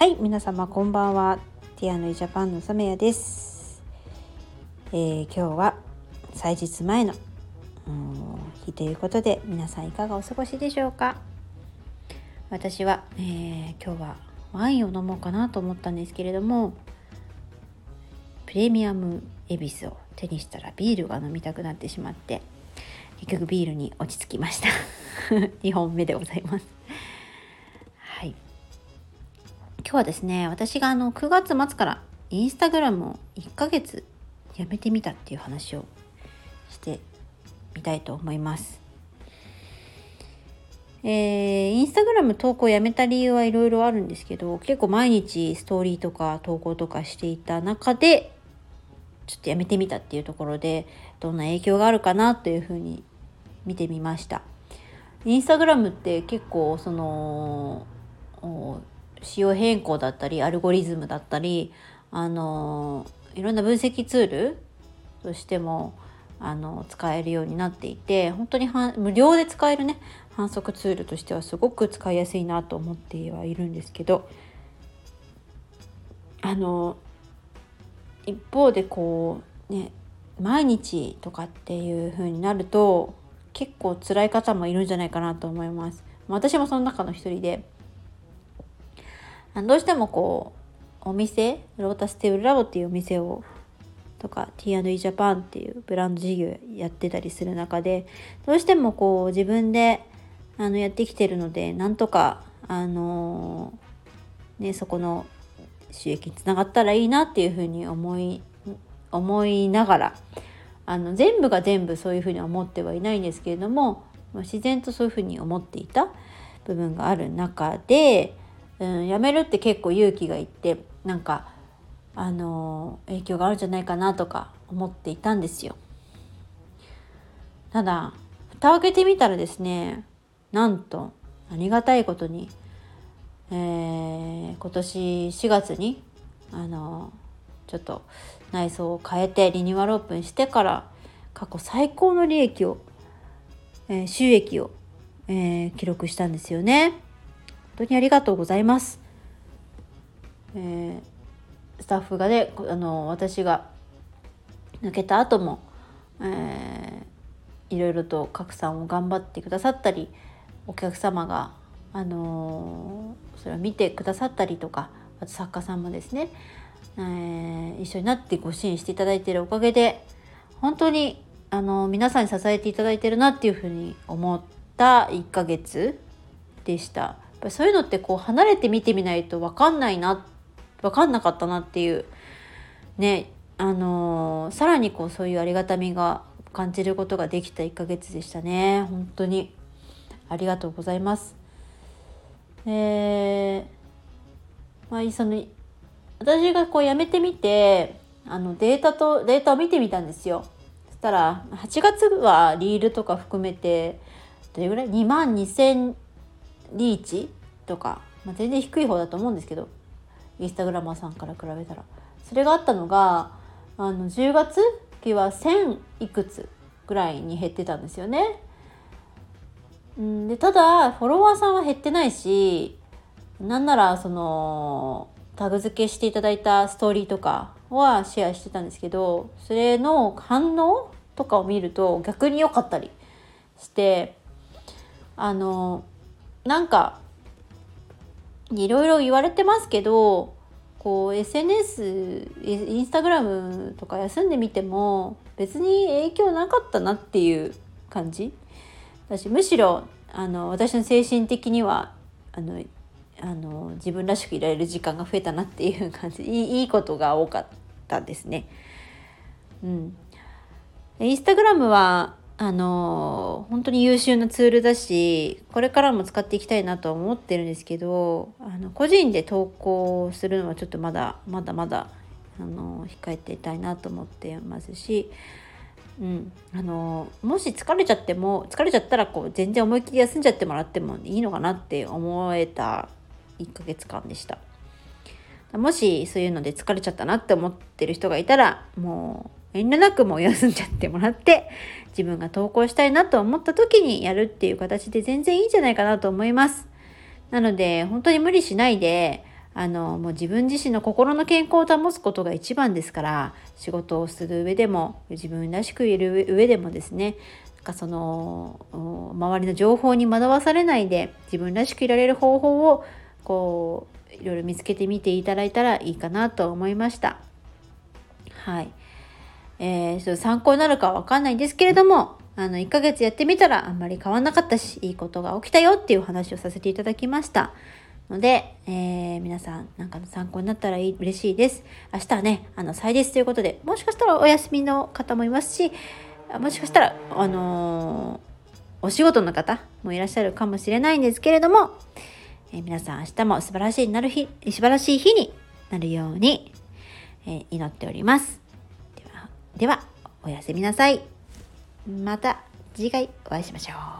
はい皆様こんばんは。ティアノイジャパンのサメヤです、えー今日は祭日前の日ということで皆さんいかがお過ごしでしょうか？私は、えー今日はワインを飲もうかなと思ったんですけれどもプレミアムエビスを手にしたらビールが飲みたくなってしまって結局ビールに落ち着きました。2本目でございます。今日はですね私があの9月末からインスタグラムを1ヶ月やめてみたっていう話をしてみたいと思います。えー、インスタグラム投稿やめた理由はいろいろあるんですけど結構毎日ストーリーとか投稿とかしていた中でちょっとやめてみたっていうところでどんな影響があるかなというふうに見てみました。インスタグラムって結構その仕様変更だったりアルゴリズムだったりあのいろんな分析ツールとしてもあの使えるようになっていて本当に無料で使えるね反則ツールとしてはすごく使いやすいなと思ってはいるんですけどあの一方でこうね毎日とかっていう風になると結構辛い方もいるんじゃないかなと思います。私もその中の一人でどうしてもこうお店ロータステーブルラボっていうお店をとか T&E ジャパンっていうブランド事業やってたりする中でどうしてもこう自分であのやってきてるのでなんとかあのねそこの収益につながったらいいなっていうふうに思い思いながらあの全部が全部そういうふうに思ってはいないんですけれども自然とそういうふうに思っていた部分がある中で、うん、やめるって結構勇気がいってなんかあの影響があるんじゃないかなとか思っていたんですよ。ただ蓋を開けてみたらですねなんとありがたいことに、えー今年4月にあのちょっと内装を変えてリニューアルオープンしてから過去最高の利益を、えー収益を、えー記録したんですよね。当にありがとうございます。えースタッフがねあの私が抜けた後も、えーいろいろと拡散を頑張ってくださったりお客様が、あのーそれを見てくださったりとかあと作家さんもですね、えー一緒になってご支援していただいているおかげで本当に、あのー皆さんに支えていただいてるなっていうふうに思った1ヶ月でした。っぱそういうのってこう離れて見てみないと分かんないな分かんなかったなっていうねあのーさらにこうそういうありがたみが感じることができた1ヶ月でしたね本当にありがとうございます。えーまあ、その私がこうやめてみてあのデータとデータを見てみたんですよ。そしたら8月はリールとか含めてどれぐらい？2万2,000リーチとか、まあ、全然低い方だと思うんですけどインスタグラマーさんから比べたらそれがあったのがあの10月期は1,000いくつぐらいに減ってたんですよね。んでただフォロワーさんは減ってないしなんならそのタグ付けしていただいたストーリーとかはシェアしてたんですけどそれの反応とかを見ると逆に良かったりしてあのなんかいろいろ言われてますけどこう SNS インスタグラムとか休んでみても別に影響なかったなっていう感じ。私むしろあの私の精神的にはあのあの自分らしくいられる時間が増えたなっていう感じ。いいことが多かったですね。うん、インスタグラムはあの本当に優秀なツールだしこれからも使っていきたいなと思ってるんですけどあの個人で投稿するのはちょっとまだまだまだあの控えていたいなと思ってますし、うん、あのもし疲れちゃっても疲れちゃったらこう全然思いっきり休んじゃってもらってもいいのかなって思えた1ヶ月間でした。もしそういうので疲れちゃったなって思ってる人がいたらもう遠慮なくもう休んじゃってもらって自分が投稿したいなと思った時にやるっていう形で全然いいんじゃないかなと思います。なので本当に無理しないであのもう自分自身の心の健康を保つことが一番ですから仕事をする上でも自分らしくいる上でもですねなんかその周りの情報に惑わされないで自分らしくいられる方法をこういろいろ見つけてみていただいたらいいかなと思いました。はい。えー、参考になるかはわかんないんですけれども、あの、1ヶ月やってみたらあんまり変わんなかったし、いいことが起きたよっていう話をさせていただきました。ので、えー、皆さんなんかの参考になったらいい嬉しいです。明日はね、あの、祭日ということで、もしかしたらお休みの方もいますし、もしかしたら、あのー、お仕事の方もいらっしゃるかもしれないんですけれども、えー、皆さん明日も素晴らしいなる日、素晴らしい日になるように、え、祈っております。では、おやすみなさい。また次回お会いしましょう。